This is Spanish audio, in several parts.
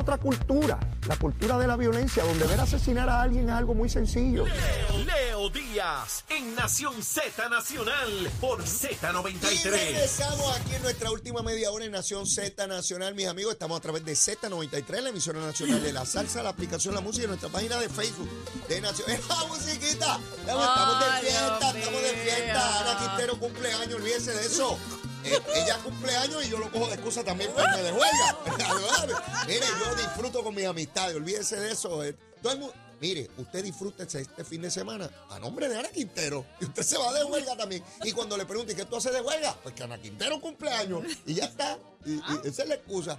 otra cultura, la cultura de la violencia, donde ver asesinar a alguien es algo muy sencillo. Leo, Leo Díaz en Nación Z Nacional por Y Z93. regresamos aquí en nuestra última media hora en Nación Z Nacional, mis amigos. Estamos a través de Z93, la emisora nacional de la salsa, la aplicación La Música y nuestra página de Facebook de Nación. ¡Esa musiquita! Estamos de fiesta, estamos de fiesta. Ana Quintero cumpleaños, olvídese de eso. Eh, ella cumpleaños y yo lo cojo de excusa también para irme de huelga. Mire, yo disfruto con mis amistades, olvídese de eso. eh. Todo el Mire, usted disfrute este fin de semana a nombre de Ana Quintero. Y usted se va de huelga también. Y cuando le pregunte, ¿qué tú haces de huelga? Pues que Ana Quintero cumpleaños. Y ya está. Y, y esa es la excusa.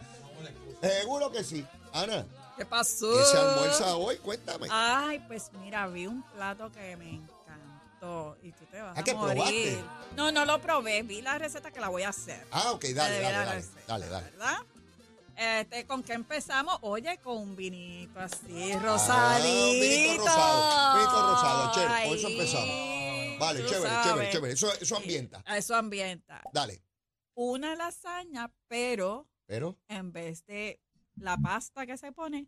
Seguro que sí. Ana, ¿Qué pasó? ¿qué se almuerza hoy? Cuéntame. Ay, pues mira, vi un plato que me encantó y tú te vas Ah, a ¿que morir. probaste? No, no lo probé, vi la receta que la voy a hacer. Ah, ok, dale, dale, dale. receta, Dale, dale. ¿Verdad? Este, ¿con qué empezamos? Oye, con un vinito así, Ah, rosadito. vinito rosado, vinito rosado, chévere, con eso Ay, empezamos. Vale, chévere, sabes. chévere, chévere. Eso, eso ambienta. Eso ambienta. Dale. Una lasaña, pero Pero, en vez de la pasta que se pone,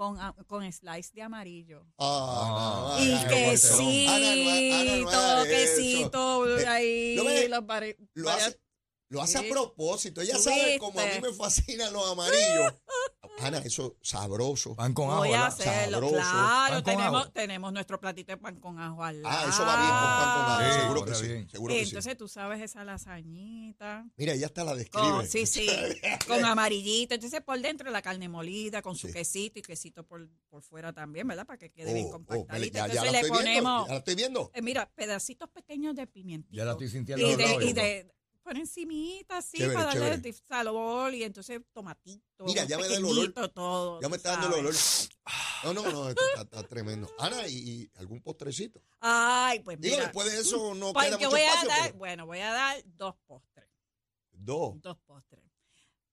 con, con slice de amarillo. ah, y quesito, quesito, Eh, ahí, lo los Lo hace, a Sí. propósito. Ella ¿Tú sabe como a mí me fascinan los amarillos. Ana, eso sabroso. Pan con ajo, Voy a hacerlo, Sabroso. claro, tenemos, ajo. tenemos nuestro platito de pan con ajo al Ah, eso va bien con pan con ajo. Sí, seguro que sí. bien. Seguro que sí. Entonces tú sabes esa lasañita. Mira, ella hasta la describe. Con, sí, sí, con amarillito. Entonces por dentro la carne molida, con su Sí. quesito y quesito por, por fuera también, ¿verdad? Para que quede bien Oh, oh, compactadita. ya, ya Entonces la le viendo. ponemos, Ya la estoy viendo. eh, mira, pedacitos pequeños de pimientito. Ya la estoy sintiendo. y de, de por encimita así Chévere, para darle chévere. el sabor y entonces tomatito Mira, ya me da el olor. todo Ya me está dando el olor. No, no, no, esto está, está tremendo. Ana, ¿y, y algún postrecito? ay pues Digo, mira después de eso no pues queda yo mucho voy a espacio. dar pero- bueno voy a dar dos postres Dos. dos postres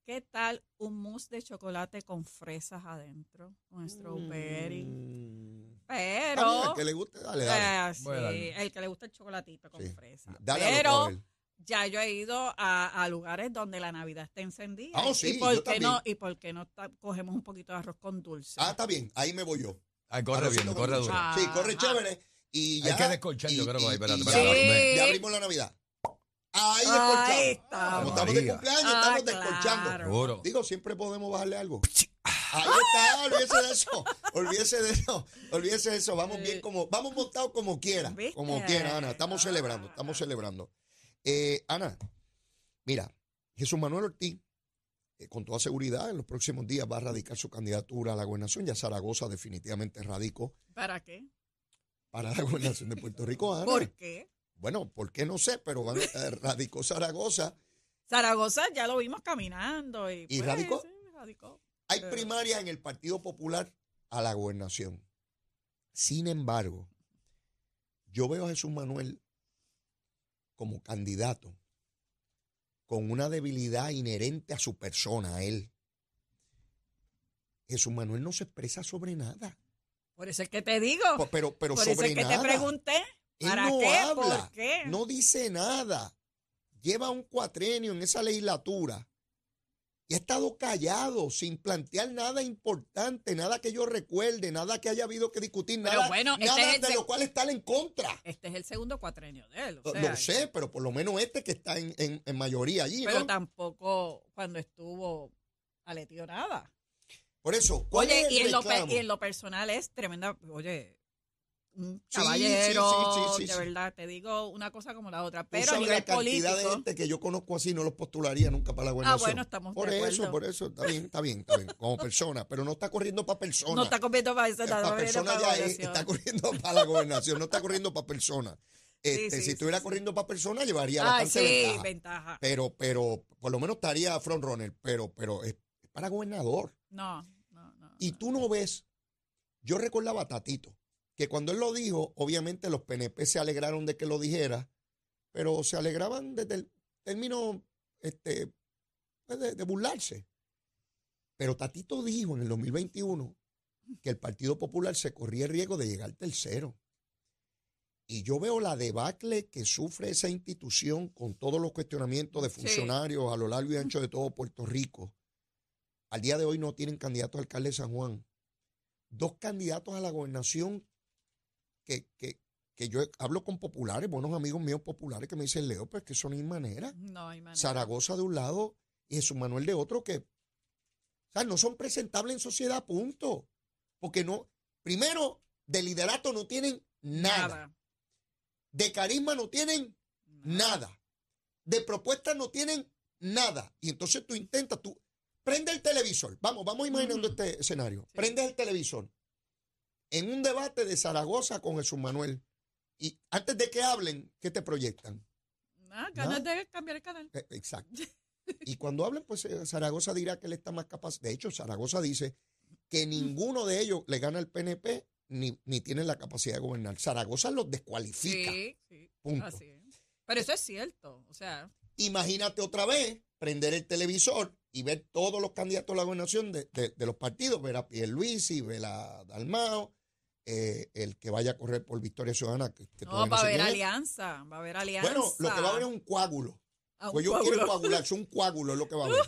qué tal un mousse de chocolate con fresas adentro con strawberry Mm. Pero al que le guste, dale, dale. eh, sí, a el que le gusta el chocolatito con Sí. fresa Dale a pero Robert. Ya yo he ido a, a lugares donde la Navidad está encendida. Ah, oh, sí, ¿Y por yo qué no, y por qué no cogemos un poquito de arroz con dulce? Ah, está bien, ahí me voy yo. Ay, corre Arrocito bien, corre duro. Ah. Sí, corre Ajá. chévere. Y ya, Hay que descolchar, yo creo que ahí, espérate, espérate, ya, abrimos la Navidad. Ahí Ahí descolchamos. estamos. Como estamos de cumpleaños, Ah, estamos descolchando. claro. Digo, siempre podemos bajarle algo. Ahí está, olvídese de eso. Olvídese de eso. Olvídese de eso. Vamos bien como, vamos montados como quiera. ¿Viste? Como quiera, Ana. Estamos celebrando, estamos celebrando. Eh, Ana, mira, Jesús Manuel Ortiz, eh, con toda seguridad, en los próximos días va a radicar su candidatura a la gobernación. Ya Zaragoza definitivamente radicó ¿Para qué? para la gobernación de Puerto Rico. Ana. ¿Por qué? Bueno, ¿por qué no sé? Pero van, eh, radicó Zaragoza. Zaragoza ya lo vimos caminando. ¿Y, ¿Y pues, radicó? sí, radicó. Hay Eh. primarias en el Partido Popular a la gobernación. Sin embargo, yo veo a Jesús Manuel como candidato con una debilidad inherente a su persona, a él. Jesús Manuel no se expresa sobre nada. Por eso es que te digo. Pero, pero Por eso sobre es que nada. te pregunté. Él ¿Para no qué? habla, ¿Por qué? no dice nada. Lleva un cuatrenio en esa legislatura y ha estado callado, sin plantear nada importante, nada que yo recuerde, nada que haya habido que discutir, Pero nada, bueno, este nada es de lo cual estar en contra. Este es el segundo cuatrenio de él. o Lo- sea, lo sé, pero por lo menos este que está en, en- en mayoría allí, Pero ¿no? tampoco cuando estuvo aletió nada. Por eso, ¿cuál Oye, es el y en, lo, y en lo personal es tremenda, oye, un caballero, sí, sí, sí, de verdad, te digo una cosa como la otra, pero a sabes nivel la cantidad político, de gente que yo conozco así no los postularía nunca para la gobernación. Ah, bueno, estamos Por de eso, por eso, está bien, está bien, está bien, como persona, pero no está corriendo para persona. no está comiendo para eso, para no viene persona para ya es- está corriendo para la gobernación, no está corriendo para persona. Este, sí, si sí, estuviera sí. corriendo para persona, llevaría bastante sí, ventaja. ventaja. Pero, pero, por lo menos estaría front runner, pero, pero es es para gobernador. No, no, no. Y no. tú no ves, yo recordaba a Tatito, que cuando él lo dijo, obviamente los PNP se alegraron de que lo dijera, pero se alegraban desde el término este, pues, de, de burlarse. Pero Tatito dijo en el 2021 que el Partido Popular se corría el riesgo de llegar tercero. Y yo veo la debacle que sufre esa institución con todos los cuestionamientos de Sí. funcionarios a lo largo y ancho de todo Puerto Rico. al día de hoy no tienen candidato a alcalde de San Juan. Dos candidatos a la gobernación que, que, que yo hablo con populares, buenos amigos míos populares que me dicen, Leo, pues que eso no manera. No hay manera. Zaragoza de un lado y Jesús Manuel de otro que, o sea, no son presentables en sociedad, punto. Porque no, primero, de liderato no tienen nada. De carisma no tienen nada. De propuestas no tienen nada. Y entonces tú intentas, tú, prende el televisor. Vamos, vamos imaginando este escenario. Sí. Prende el televisor. En un debate de Zaragoza con Jesús Manuel. Y antes de que hablen, ¿qué te proyectan? Ganas de cambiar el canal. Eh, Exacto. Y cuando hablen, pues eh, Zaragoza dirá que él está más capaz. De hecho, Zaragoza dice que ninguno de ellos le gana al PNP ni, ni tiene la capacidad de gobernar. Zaragoza los descualifica. Sí, sí. Punto. Así es. Pero eso es cierto. O sea, Imagínate otra vez prender el televisor y ver todos los candidatos a la gobernación de, de- de los partidos, ver a Pierluisi, ver a Dalmao, eh, el que vaya a correr por Victoria Ciudadana. Que, que no, va a haber alianza. Va a haber alianza. Bueno, lo que va a haber es un coágulo. Ah, Pues yo coágulo. quiero coagularse, un coágulo es lo que va a haber.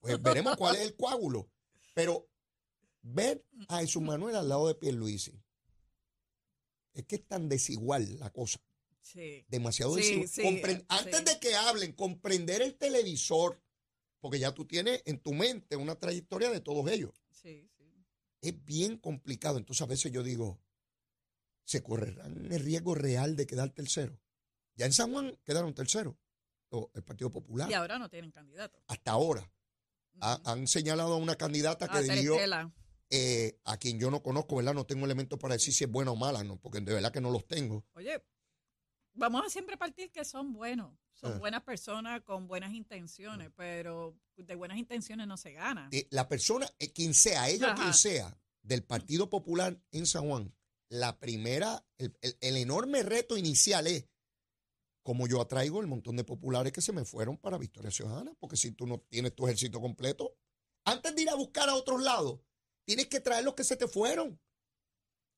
Pues veremos cuál es el coágulo. Pero ver a Jesús Manuel al lado de Pierluisi, es que es tan desigual la cosa. Sí. Demasiado Sí, desigual. sí, Compren- eh, Antes de que hablen, comprender el televisor, porque ya tú tienes en tu mente una trayectoria de todos ellos. Sí, sí. Es bien complicado. Entonces a veces yo digo, ¿se correrán el riesgo real de quedar tercero? Ya en San Juan quedaron terceros, o el Partido Popular, Y ahora no tienen candidato. hasta ahora. Ha- han señalado a una candidata que Ah, dirigió, eh, a quien yo no conozco, ¿verdad? No tengo elementos para decir si es buena o mala, ¿no? Porque de verdad que no los tengo. Oye, vamos a siempre partir que son buenos. Son Ah. buenas personas con buenas intenciones, pero de buenas intenciones no se gana. Eh, la persona, eh, quien sea, ella o quien sea, del Partido Popular en San Juan, la primera, el, el- el enorme reto inicial es cómo yo atraigo el montón de populares que se me fueron para Victoria Ciudadana, porque si tú no tienes tu ejército completo, antes de ir a buscar a otros lados, tienes que traer los que se te fueron.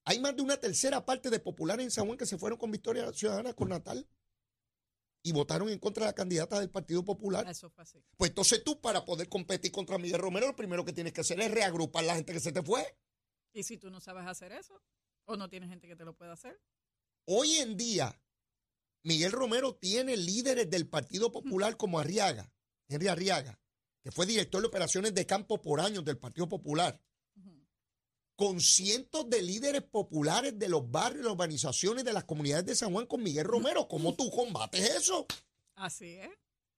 Hay más de una tercera parte de populares en San Juan que se fueron con Victoria Ciudadana, con Natal, y votaron en contra de la candidata del Partido Popular. Eso fue así. Pues entonces tú, para poder competir contra Miguel Romero, lo primero que tienes que hacer es reagrupar la gente que se te fue. Y si tú no sabes hacer eso, o no tienes gente que te lo pueda hacer, Hoy en día, Miguel Romero tiene líderes del Partido Popular como Arriaga, Henry Arriaga, que fue director de operaciones de campo por años del Partido Popular, con cientos de líderes populares de los barrios, las urbanizaciones, de las comunidades de San Juan con Miguel Romero. ¿Cómo tú combates eso? así es.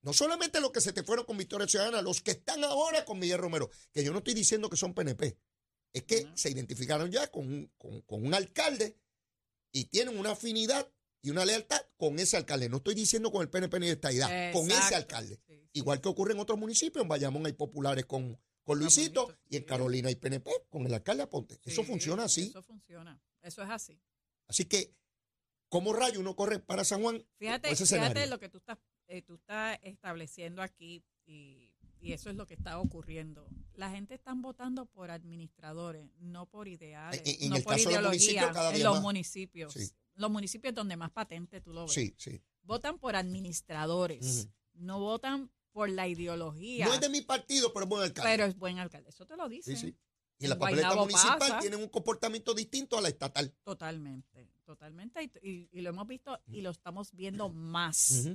No solamente los que se te fueron con Victoria Ciudadana, los que están ahora con Miguel Romero, que yo no estoy diciendo que son PNP, es que se identificaron ya con un, con- con un alcalde y tienen una afinidad y una lealtad con ese alcalde. No estoy diciendo con el PNP ni de esta idea, con ese Exacto. alcalde. Sí, sí. Igual que ocurre en otros municipios, en Bayamón hay populares con, con Luisito y en sí. Carolina hay PNP con el alcalde Aponte. Eso funciona así. Eso funciona. Eso es así. Así que, ¿cómo rayo uno corre para San Juan? Fíjate, fíjate lo que tú estás, eh, tú estás estableciendo aquí y, y eso es lo que está ocurriendo. La gente está votando por administradores, no por ideales, En- en no el por caso ideología. en los más. municipios. Sí. Los municipios donde más patente tú lo ves. Sí, sí. Votan por administradores, no votan por la ideología. No es de mi partido, pero es buen alcalde. pero es buen alcalde. Eso te lo. Sí, sí. Y la papeleta Guaynabo municipal pasa. tienen un comportamiento distinto a la estatal. Totalmente, totalmente. Y, y- y lo hemos visto y lo estamos viendo más.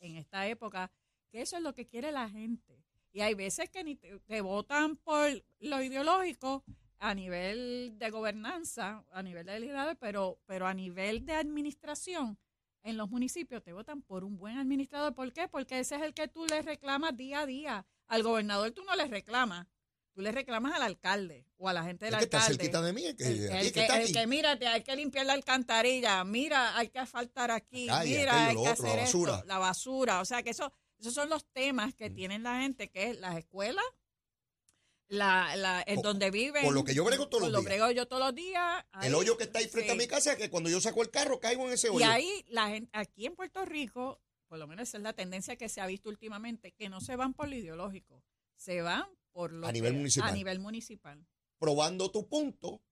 En esta época, que eso es lo que quiere la gente. Y hay veces que ni te, te votan por lo ideológico a nivel de gobernanza, a nivel de legislador, pero, pero a nivel de administración, en los municipios te votan por un buen administrador. ¿Por qué? Porque ese es el que tú le reclamas día a día. Al gobernador tú no le reclamas, tú le reclamas al alcalde o a la gente del Es que está alcalde. cerquita de mí, es que, El, el que está el que, mira, te- hay que limpiar la alcantarilla, mira, hay que asfaltar aquí, La calle, mira, aquello, hay lo que otro, la hacer esto, basura. la basura. O sea, que eso, esos son los temas que Mm. tienen la gente, que es las escuelas, la, la, en Con- donde viven. con lo que yo brego todos los lo días. brego yo todos los días. El hoyo que está ahí frente a mi casa, que cuando yo saco el carro caigo en ese hoyo. Y ahí, la gente, aquí en Puerto Rico, por lo menos esa es la tendencia que se ha visto últimamente, que no se van por lo ideológico, se van por lo A nivel que- municipal. A nivel municipal. Probando tu punto,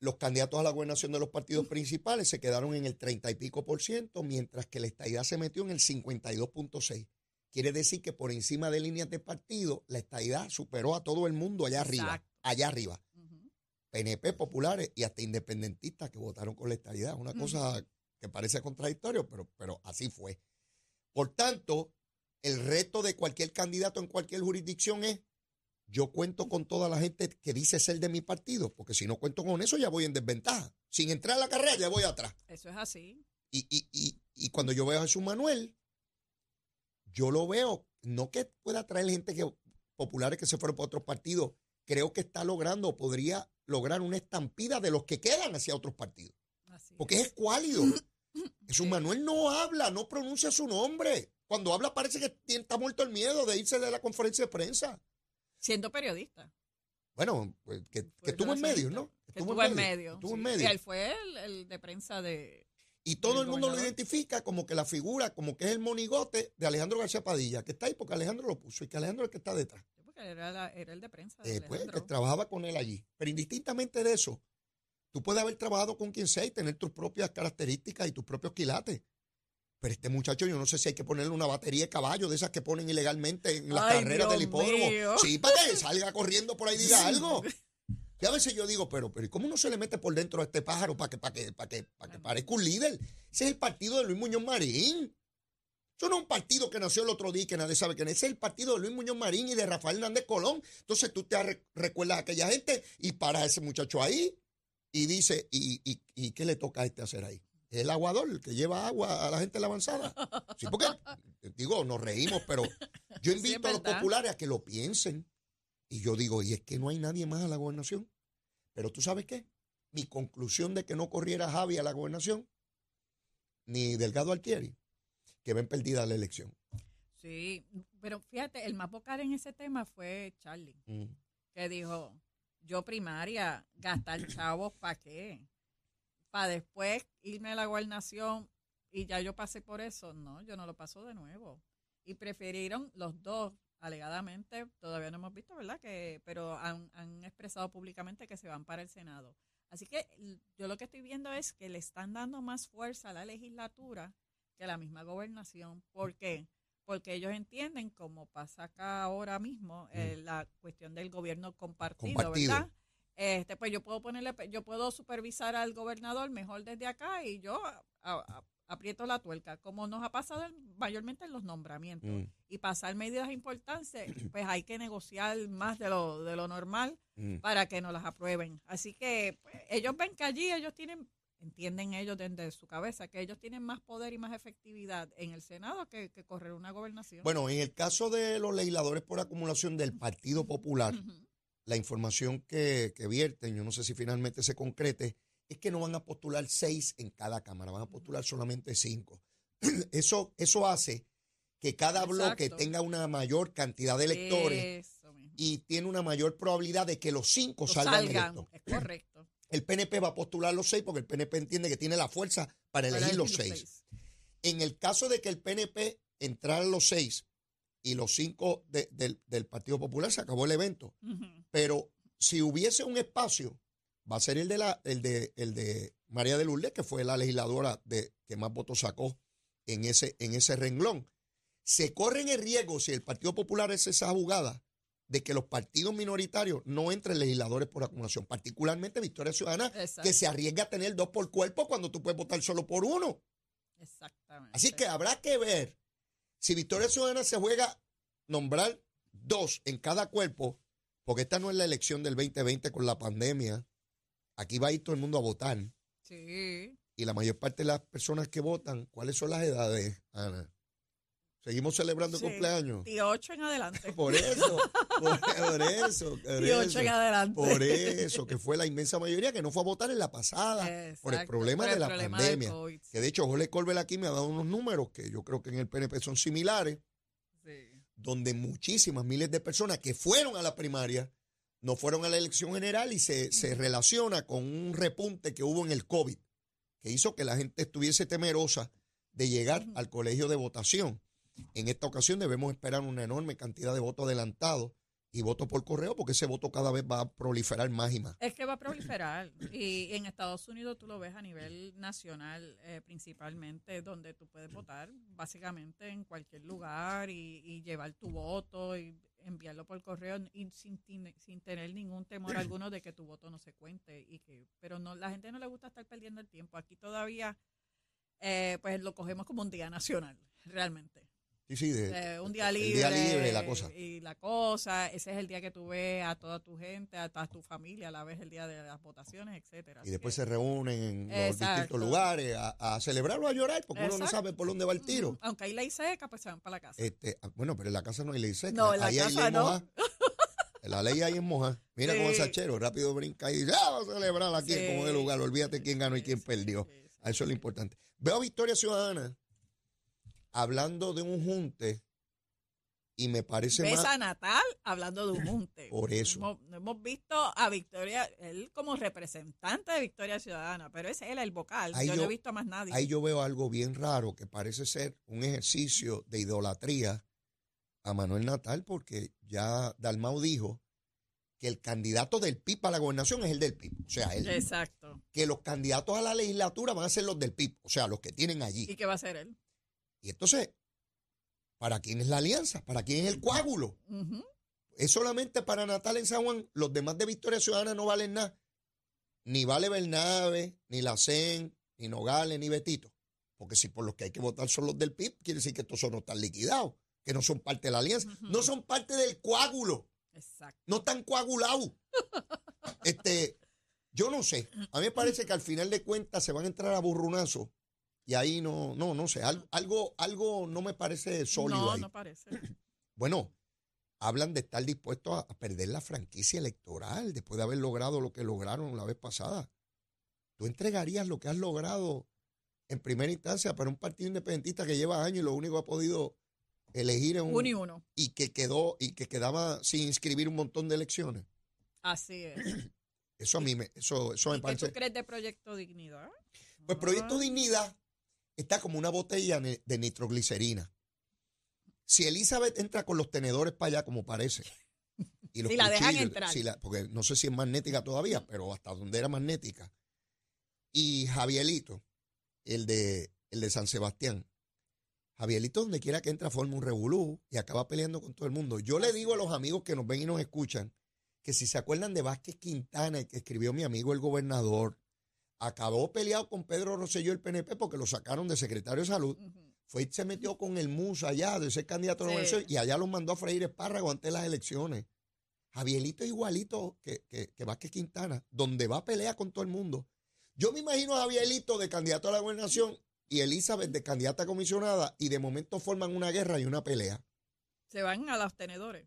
los candidatos a la gobernación de los partidos principales se quedaron en el 30 y pico por ciento, mientras que la estadidad se metió en el 52.6. quiere decir que por encima de líneas de partido, la estadidad superó a todo el mundo allá arriba. Allá arriba. PNP populares y hasta independentistas que votaron con la estadidad. Una cosa que parece contradictorio, pero, pero así fue. Por tanto, el reto de cualquier candidato en cualquier jurisdicción es, yo cuento con toda la gente que dice ser de mi partido, porque si no cuento con eso ya voy en desventaja. Sin entrar a la carrera ya voy atrás. Eso es así. Y, y, y, y cuando yo veo a Jesús Manuel, yo lo veo, no que pueda traer gente que, populares que se fueron para otros partidos, creo que está logrando podría lograr una estampida de los que quedan hacia otros partidos. así Porque es escuálido. Jesús Manuel no habla, no pronuncia su nombre. Cuando habla parece que está muerto el miedo de irse de la conferencia de prensa. Siendo periodista. Bueno, pues, que, que estuvo en medio, ¿no? Que estuvo en medio. Estuvo en medio. Y él fue el, el de prensa de... Y todo el mundo lo identifica como que la figura, como que es el monigote de Alejandro García Padilla, que está ahí porque Alejandro lo puso y que Alejandro es el que está detrás. Porque era, la- era el de prensa de Eh, pues, que trabajaba con él allí. Pero indistintamente de eso, tú puedes haber trabajado con quien sea y tener tus propias características y tus propios quilates. Pero este muchacho, yo no sé si hay que ponerle una batería de caballo de esas que ponen ilegalmente en las Ay, carreras del hipódromo. mío. Sí, para que salga corriendo por ahí y diga algo. Y a veces yo digo, pero, pero ¿y cómo no se le mete por dentro a este pájaro para que, para que, para que, para que parezca un líder? Ese es el partido de Luis Muñoz Marín. Eso no es un partido que nació el otro día y que nadie sabe quién es. Ese es el partido de Luis Muñoz Marín y de Rafael Hernández Colón. Entonces tú te re- recuerdas a aquella gente y para ese muchacho ahí y dice, ¿y, y, y qué le toca a este hacer ahí? El aguador, el que lleva agua a la gente en la avanzada. Sí, porque, digo, nos reímos, pero yo invito a los populares a que lo piensen. Y yo digo, y es que no hay nadie más a la gobernación. Pero tú sabes qué? Mi conclusión de que no corriera Javi a la gobernación, ni Delgado Altieri, que ven perdida la elección. Sí, pero fíjate, el más vocal en ese tema fue Charlie, Mm. que dijo, yo primaria, gastar chavos, ¿para qué? Para después irme a la gobernación y ya yo pasé por eso. No, yo no lo paso de nuevo. Y prefirieron los dos, alegadamente, todavía no hemos visto, ¿verdad? que Pero han, han expresado públicamente que se van para el Senado. Así que yo lo que estoy viendo es que le están dando más fuerza a la legislatura que a la misma gobernación. ¿Por qué? Porque ellos entienden, como pasa acá ahora mismo, eh, la cuestión del gobierno compartido, Compartido. ¿verdad? Este, pues yo puedo ponerle, yo puedo supervisar al gobernador mejor desde acá y yo a- a- aprieto la tuerca, como nos ha pasado en- mayormente en los nombramientos. Mm, Y pasar medidas importantes, pues hay que negociar más de lo, de lo normal mm. para que nos las aprueben. Así que pues, ellos ven que allí ellos tienen, entienden ellos desde su cabeza, que ellos tienen más poder y más efectividad en el Senado que, que correr una gobernación. Bueno, en el caso de los legisladores por acumulación del Partido Popular, la información que, que vierten, yo no sé si finalmente se concrete, es que no van a postular seis en cada Cámara, van a postular solamente cinco. Eso, eso hace que cada bloque tenga una mayor cantidad de electores y tiene una mayor probabilidad de que los cinco salgan, salgan, es correcto. El PNP va a postular los seis porque el PNP entiende que tiene la fuerza para elegir los seis. En el caso de que el PNP entrara los seis y los cinco de- del, del Partido Popular, se acabó el evento. Pero si hubiese un espacio, va a ser el de la, el de, el de María de Lourdes, que fue la legisladora de, que más votos sacó en ese, en ese renglón. Se corren el riesgo, si el Partido Popular es esa jugada, de que los partidos minoritarios no entren legisladores por acumulación, particularmente Victoria Ciudadana, Exacto. que se arriesga a tener dos por cuerpo cuando tú puedes votar solo por uno. Exactamente. Así que habrá que ver si Victoria Ciudadana se juega nombrar dos en cada cuerpo, porque esta no es la elección del 2020 con la pandemia. Aquí va a ir todo el mundo a votar. Sí. Y la mayor parte de las personas que votan, ¿cuáles son las edades, Ana? Seguimos celebrando Sí. cumpleaños. Tío 8 en adelante. Por eso, por, por eso, por Tío eso, 8 en adelante. por eso, que fue la inmensa mayoría que no fue a votar en la pasada, por el problema por de la problema pandemia. Que de hecho, Jorge Colbert aquí me ha dado unos números que yo creo que en el PNP son similares, Sí. donde muchísimas miles de personas que fueron a la primaria no fueron a la elección general y se, se relaciona con un repunte que hubo en el COVID, que hizo que la gente estuviese temerosa de llegar al colegio de votación. En esta ocasión debemos esperar una enorme cantidad de votos adelantados y voto por correo porque ese voto cada vez va a proliferar más y más. Es que va a proliferar. Y en Estados Unidos tú lo ves a nivel nacional eh, principalmente, donde tú puedes votar básicamente en cualquier lugar y, y llevar tu voto y enviarlo por correo y sin, sin tener ningún temor alguno de que tu voto no se cuente. y que Pero no la gente no le gusta estar perdiendo el tiempo. Aquí todavía eh, pues lo cogemos como un día nacional, realmente. Sí, sí, de- un día el libre. día libre, la cosa. Y la cosa, ese es el día que tú ves a toda tu gente, a toda tu familia, a la vez el día de las votaciones, etcétera. y después que- se reúnen en los Exacto. distintos lugares a, a celebrarlo, a llorar, porque uno no sabe por dónde va el tiro. Ujú. Aunque hay ley seca, pues se van para la casa. Este, ah, bueno, pero en la casa no hay ley seca. No, en la ahí hay casa ley no. mojada. La ley ahí es moja. Mira cómo Sí. es Sachero, rápido brinca y dice, ah, vamos a celebrar aquí Sí. como de lugar. Olvídate quién ganó y quién perdió. eso es lo importante. Veo Victoria Ciudadana hablando de un junte y me parece Ves más... a Natal hablando de un junte. Por eso. Hemos, hemos visto a Victoria, él como representante de Victoria Ciudadana, pero es él el vocal. Ahí yo, no yo- he visto a más nadie. Ahí yo veo algo bien raro que parece ser un ejercicio de idolatría a Manuel Natal porque ya Dalmau dijo que el candidato del PIB a la gobernación es el del PIB. O sea, él, Exacto. que los candidatos a la legislatura van a ser los del PIB, o sea, los que tienen allí. ¿Y qué va a hacer él? Y entonces, ¿para quién es la alianza? ¿Para quién es el coágulo? Es solamente para Natal en San Juan. Los demás de Victoria Ciudadana no valen nada. Ni vale Bernabe, ni Lacén, ni Nogales, ni Betito. Porque si por los que hay que votar son los del PIB, quiere decir que estos son no están liquidados, que no son parte de la alianza. No son parte del coágulo. Exacto. No están coagulados. Este, yo no sé. A mí me parece que al final de cuentas se van a entrar a burrunazo. Y ahí no, no, no sé. Algo, algo, no me parece sólido no, ahí. no parece. Bueno, hablan de estar dispuestos a, perder la franquicia electoral después de haber logrado lo que lograron la vez pasada. ¿Tú entregarías lo que has logrado en primera instancia para un partido independentista que lleva años y lo único que ha podido elegir es un, Uno y uno. y que quedó y que quedaba sin inscribir un montón de elecciones? Así es. Eso a mí me, eso, eso me ¿Y qué parece. tú crees de Proyecto Dignidad? Pues Proyecto Ah, Dignidad está como una botella de nitroglicerina. Si Elizabeth entra con los tenedores para allá, como parece. Y los Si la dejan entrar. si la- porque no sé si es magnética todavía, pero hasta donde era magnética. Y Javielito, el de, el de San Sebastián. Javielito, donde quiera que entra, forma un revolú y acaba peleando con todo el mundo. Yo le digo a los amigos que nos ven y nos escuchan que si se acuerdan de Vázquez Quintana, el que escribió mi amigo el gobernador, acabó peleado con Pedro Rosselló el PNP porque lo sacaron de secretario de salud. Fue y se metió con el Musa allá de ser candidato a la Sí. gobernación y allá los mandó a freír espárrago antes de las elecciones. Javielito es igualito que, que, que Vázquez Quintana, donde va a pelear con todo el mundo. Yo me imagino a Javielito de candidato a la gobernación y Elizabeth de candidata a comisionada y de momento forman una guerra y una pelea. Se van a los tenedores.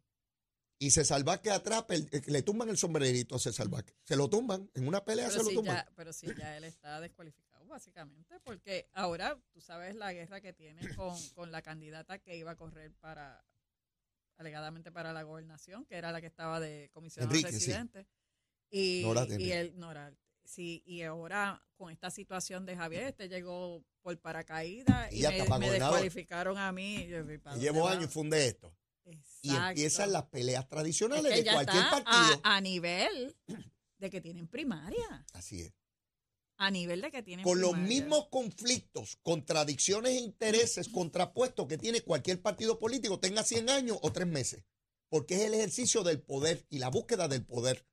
Y César Vázquez atrás, pel- eh, le tumban el sombrerito a César Vázquez. Se lo tumban, en una pelea Pero se lo si, tumban. ya, pero si ya él está descualificado, básicamente, porque ahora tú sabes la guerra que tiene con, con la candidata que iba a correr para, alegadamente para la gobernación, que era la que estaba de comisionado Enrique, sí. residente. Y, Nora y Enrique. él, Nora, sí, y ahora con esta situación de Javier, este llegó por paracaídas Y y, me, me descualificaron a mí. Yo, ¿para Y dónde llevo años y funde esto. Y empiezan las peleas Es tradicionales que de cualquier partido. a, a nivel de que tienen primaria. Así es. A nivel de que tienen Con los mismos conflictos, contradicciones e intereses contrapuestos que tiene cualquier partido político, tenga 100 años o 3 meses. Porque es el ejercicio del poder y la búsqueda del poder.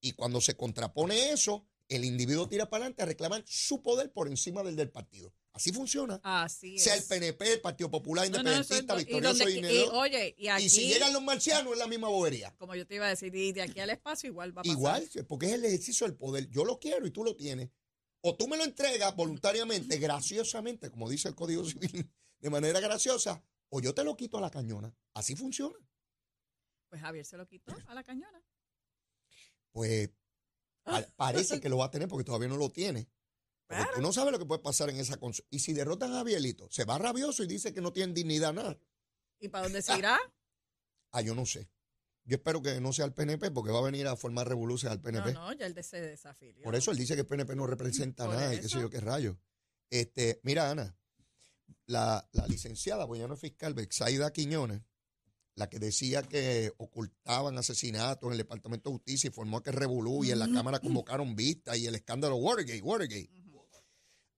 Y cuando se contrapone eso, el individuo tira para adelante a reclamar su poder por encima del del partido. Así funciona. Así Sea el es. PNP, el Partido Popular, No, no, es Independentista, do- y Victorioso donde- y oye, y aquí, Y si llegan los marcianos, es la misma bobería. como yo te iba a decir, y de aquí al espacio igual va a pasar. Igual, porque es el ejercicio del poder. Yo lo quiero y tú lo tienes. O tú me lo entregas voluntariamente, graciosamente, como dice el Código Civil, de manera graciosa, o yo te lo quito a la cañona. Así funciona. Pues Javier se lo quitó a la cañona. Pues pa- parece que lo va a tener porque todavía no lo tiene. Claro. tú no sabes lo que puede pasar en esa cons- Y si derrotan a Javielito, se va rabioso y dice que no tienen dignidad nada. ¿Y para dónde se irá? Ah, yo no sé. Yo espero que no sea el PNP porque va a venir a formar revoluciones al PNP. No, no, ya él se desafilió. Por eso él dice que el PNP no representa nada y qué sé eso. yo qué rayo. Este, mira, Ana, la, la licenciada, pues ya no es fiscal, Bexaida Quiñones, la que decía que ocultaban asesinatos en el Departamento de Justicia y formó que revolú y en la Cámara convocaron vistas y el escándalo Watergate, Watergate.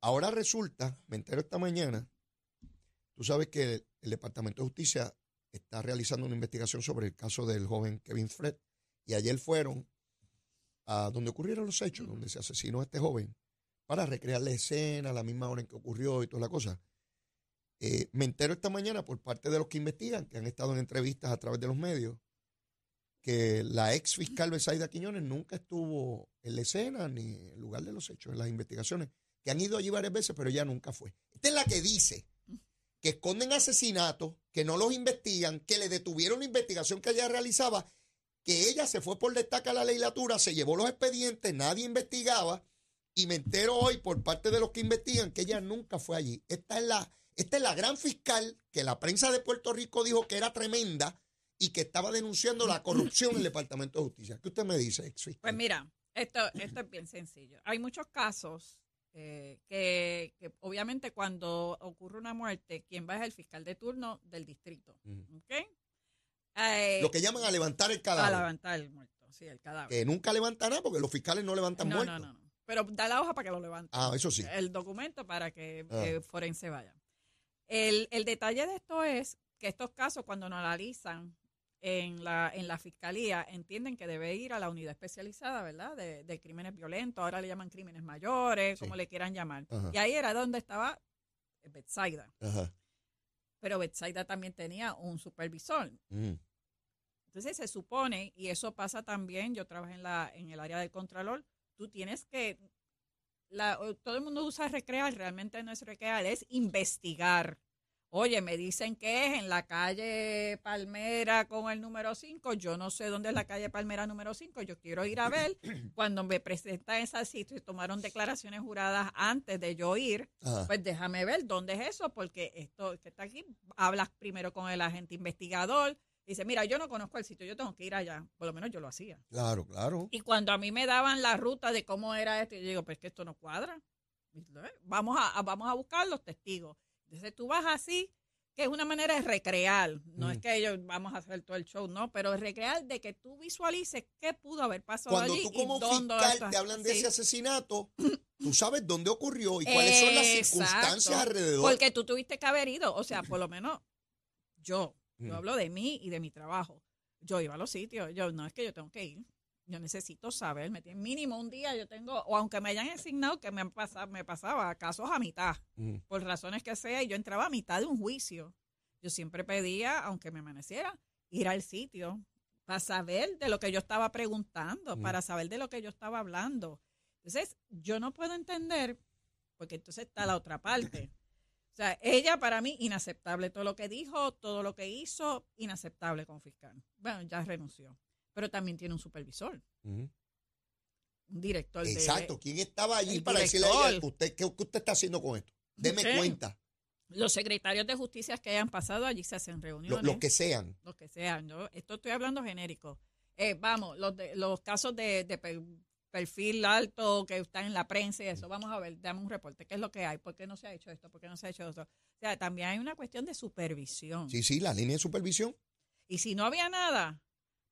Ahora resulta, me entero esta mañana, tú sabes que el Departamento de Justicia está realizando una investigación sobre el caso del joven Kevin Fred y ayer fueron a donde ocurrieron los hechos, donde se asesinó a este joven, para recrear la escena, la misma hora en que ocurrió y toda la cosa. Eh, me entero esta mañana por parte de los que investigan, que han estado en entrevistas a través de los medios, que la ex fiscal Besaida Quiñones nunca estuvo en la escena ni en el lugar de los hechos, en las investigaciones, que han ido allí varias veces, pero ella nunca fue. Esta es la que dice que esconden asesinatos, que no los investigan, que le detuvieron la investigación que ella realizaba, que ella se fue por destaca a la legislatura, se llevó los expedientes, nadie investigaba, y me entero hoy por parte de los que investigan que ella nunca fue allí. Esta es la, esta es la gran fiscal que la prensa de Puerto Rico dijo que era tremenda y que estaba denunciando la corrupción en el Departamento de Justicia. ¿Qué usted me dice, ex fiscal? Pues mira, esto, esto es bien sencillo. Hay muchos casos eh, que, que obviamente cuando ocurre una muerte, quien va es el fiscal de turno del distrito. Eh, Lo que llaman a levantar el a cadáver. levantar el muerto, sí, el cadáver. Que nunca levantan nada porque los fiscales no levantan no, muertos. no, no, no. Pero da la hoja para que lo levante. Ah, eso sí. El documento para que Ah. eh, forense vaya. El, el detalle de esto es que estos casos, cuando lo analizan en la, en la fiscalía, entienden que debe ir a la unidad especializada, ¿verdad? De, de crímenes violentos, ahora le llaman crímenes mayores, Sí. como le quieran llamar. Ajá. Y ahí era donde estaba Betsaida. Pero Betsaida también tenía un supervisor. Mm. Entonces se supone, y eso pasa también, yo trabajé en, la, en el área del Contralor, tú tienes que, la, todo el mundo usa recrear, realmente no es recrear, es investigar. Oye, me dicen que es en la calle Palmera con el número 5, yo no sé dónde es la calle Palmera número 5, yo quiero ir a ver. Cuando me presentan ese sitio y tomaron declaraciones juradas antes de yo ir, Ajá. pues déjame ver dónde es eso, porque esto que está aquí, hablas primero con el agente investigador, dice, mira, yo no conozco el sitio, yo tengo que ir allá, por lo menos yo lo hacía. Claro, claro. Y cuando a mí me daban la ruta de cómo era esto, yo digo, pues que esto no cuadra. Vamos a, a- vamos a buscar los testigos. Entonces tú vas así, que es una manera de recrear, no Mm. es que ellos vamos a hacer todo el show, no, pero es recrear de que tú visualices qué pudo haber pasado Cuando allí tú y como dónde fiscal te hablan de Sí. ese asesinato, tú sabes dónde ocurrió y cuáles son las Exacto. circunstancias alrededor. Porque tú tuviste que haber ido, o sea, por lo menos yo, yo Mm. hablo de mí y de mi trabajo. Yo iba a los sitios, yo no es que yo tengo que ir. Yo necesito saber, me tienen mínimo un día yo tengo, o aunque me hayan asignado que me han pasado, me pasaba casos a mitad, Mm. por razones que sea, y yo entraba a mitad de un juicio. Yo siempre pedía, aunque me amaneciera, ir al sitio para saber de lo que yo estaba preguntando, Mm. para saber de lo que yo estaba hablando. Entonces, yo no puedo entender, porque entonces está la otra parte. O sea, ella para mí inaceptable. Todo lo que dijo, todo lo que hizo, inaceptable con fiscal. Bueno, ya renunció. Pero también tiene un supervisor, Mm. un director de... Exacto. ¿Quién estaba allí para decirle a ella, usted, ¿qué, qué usted está haciendo con esto? Deme Sí. cuenta. Los secretarios de justicia que hayan pasado allí se hacen reuniones. Los que sean. los que sean. Yo, esto estoy hablando genérico. Eh, vamos, los, de, los casos de, de per- perfil alto que están en la prensa y eso, vamos a ver, dame un reporte, ¿qué es lo que hay? ¿Por qué no se ha hecho esto? ¿Por qué no se ha hecho esto? O sea, también hay una cuestión de supervisión. Sí, sí, la línea de supervisión. Y si no había nada,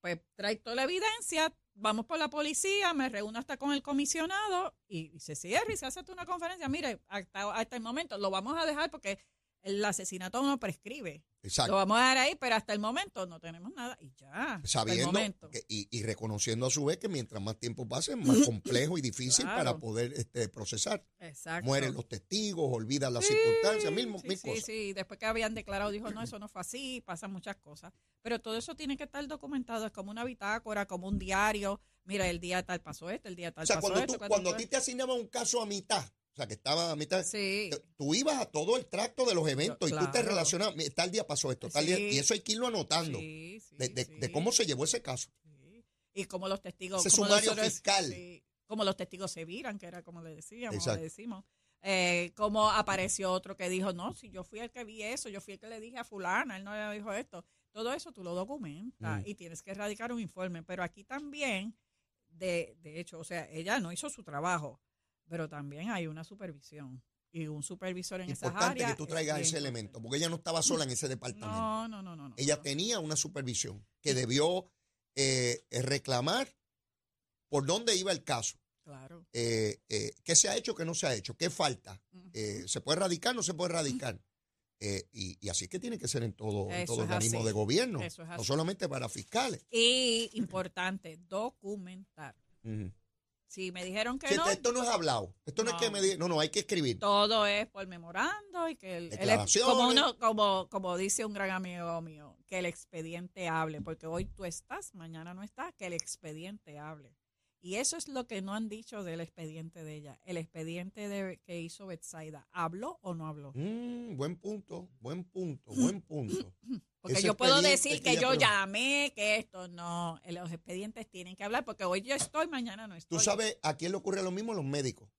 pues trae toda la evidencia, vamos por la policía, me reúno hasta con el comisionado y, y se cierra y se hace una conferencia. Mire, hasta, hasta el momento lo vamos a dejar porque el asesinato no prescribe. Lo vamos a dejar ahí, pero hasta el momento no tenemos nada y ya. Sabiendo que- y, y reconociendo a su vez que mientras más tiempo pase, más complejo y difícil Claro. para poder este, procesar. Exacto. Mueren los testigos, olvidan las Sí, circunstancias, mil, sí, mil sí, cosas. sí. Después que habían declarado, dijo, no, eso no fue así, pasan muchas cosas. Pero todo eso tiene que estar documentado, es como una bitácora, como un diario. Mira, el día tal pasó esto, el día tal O sea, pasó cuando, esto. tú, cuando a pasó ti te asignaban un caso a mitad, o sea, que estaba a mitad, Sí. tú ibas a todo el tracto de los eventos y tú te "Mira, tal día pasó esto, tal día, Sí. y eso hay que irlo anotando, Sí, sí, de, de- cómo se llevó ese caso. sí. Y como los testigos. Ese como sumario nosotros- fiscal. sí, como los testigos se viran, que era como le decíamos, Exacto. le decimos. Eh, como apareció otro que dijo, no, si yo fui el que vi eso, yo fui el que le dije a fulana, él no le dijo esto. Todo eso tú lo documentas Mm. y tienes que erradicar un informe. Pero aquí también, de, de hecho, o sea, ella no hizo su trabajo, pero también hay una supervisión. y un supervisor en esas Importante áreas. que tú es traigas ese elemento, porque ella no estaba sola en ese departamento. No, no, no, no. no, ella no. tenía una supervisión que debió eh, reclamar por dónde iba el caso, Claro. eh, eh, qué se ha hecho, qué no se ha hecho, qué falta, se puede erradicar, no se puede erradicar. Y, y así que tiene que ser en todo, en todo es organismo así. de gobierno, Eso es no así. solamente para fiscales. Y importante, documentar. Si me dijeron que Sí, no, esto no es hablado, esto no, es que me digan, no, no, hay que escribir. todo es por memorando y que el, el- como uno como como dice un gran amigo mío que el expediente hable porque hoy tú estás mañana no estás que el expediente hable. Y eso es lo que no han dicho del expediente de ella. El expediente de, que hizo Betsaida habló o no habló Mm, buen punto, buen punto, buen punto. porque yo puedo decir que yo llamé que esto no los expedientes tienen que hablar porque hoy yo estoy mañana no estoy Tú sabes, a quién le ocurre lo mismo los médicos.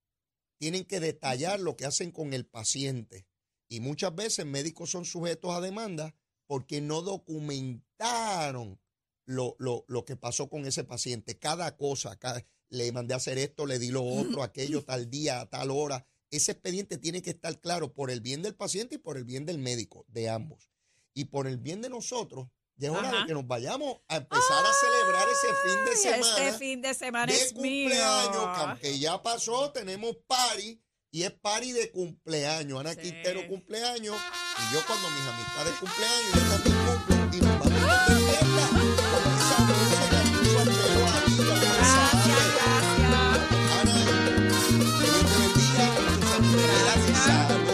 Tienen que detallar lo que hacen con el paciente. Y muchas veces médicos son sujetos a demanda porque no documentaron lo, lo, lo que pasó con ese paciente. Cada cosa, cada- le mandé a hacer esto, le di lo otro, aquello, tal día, a tal hora. Ese expediente tiene que estar claro por el bien del paciente y por el bien del médico, de ambos. Y por el bien de nosotros, ya es hora de que nos vayamos a empezar a celebrar ese fin de Ay, semana este fin de semana de es mío cumpleaños, que aunque ya pasó, tenemos party y es party de cumpleaños. Ana Sí. Quintero cumpleaños y yo cuando mis amistades cumpleaños, yo también cumplo y nos vamos a de fiesta con esa música que puso Achero ahí, ya usted gracias Ana, que Dios te bendiga, que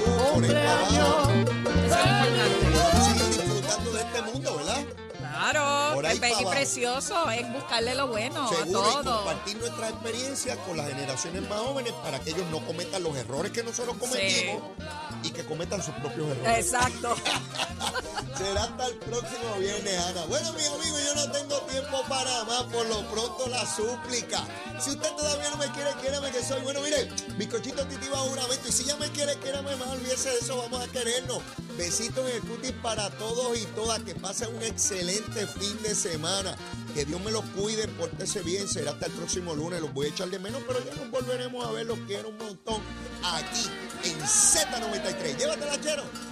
abajo. precioso, es buscarle lo bueno Seguro, a y todo. compartir nuestras experiencias con las generaciones más jóvenes para que ellos no cometan los errores que nosotros cometimos y que cometan sus propios errores. Exacto. Será hasta el próximo viernes, Ana. Bueno, mis amigos, yo no tengo tiempo para más. Por lo pronto, la súplica. Si usted todavía no me quiere, quiérame que soy. Bueno, mire, bizcochito titi va a juramento. Y si ya me quiere, quiérame más. Olvídese de eso, vamos a querernos. Besitos en el cutis para todos y todas. Que pasen un excelente fin de semana. Que Dios me los cuide, pórtese bien. Será hasta el próximo lunes. Los voy a echar de menos, pero ya nos volveremos a ver. Los quiero un montón aquí en Z93. Llévatela, quiero.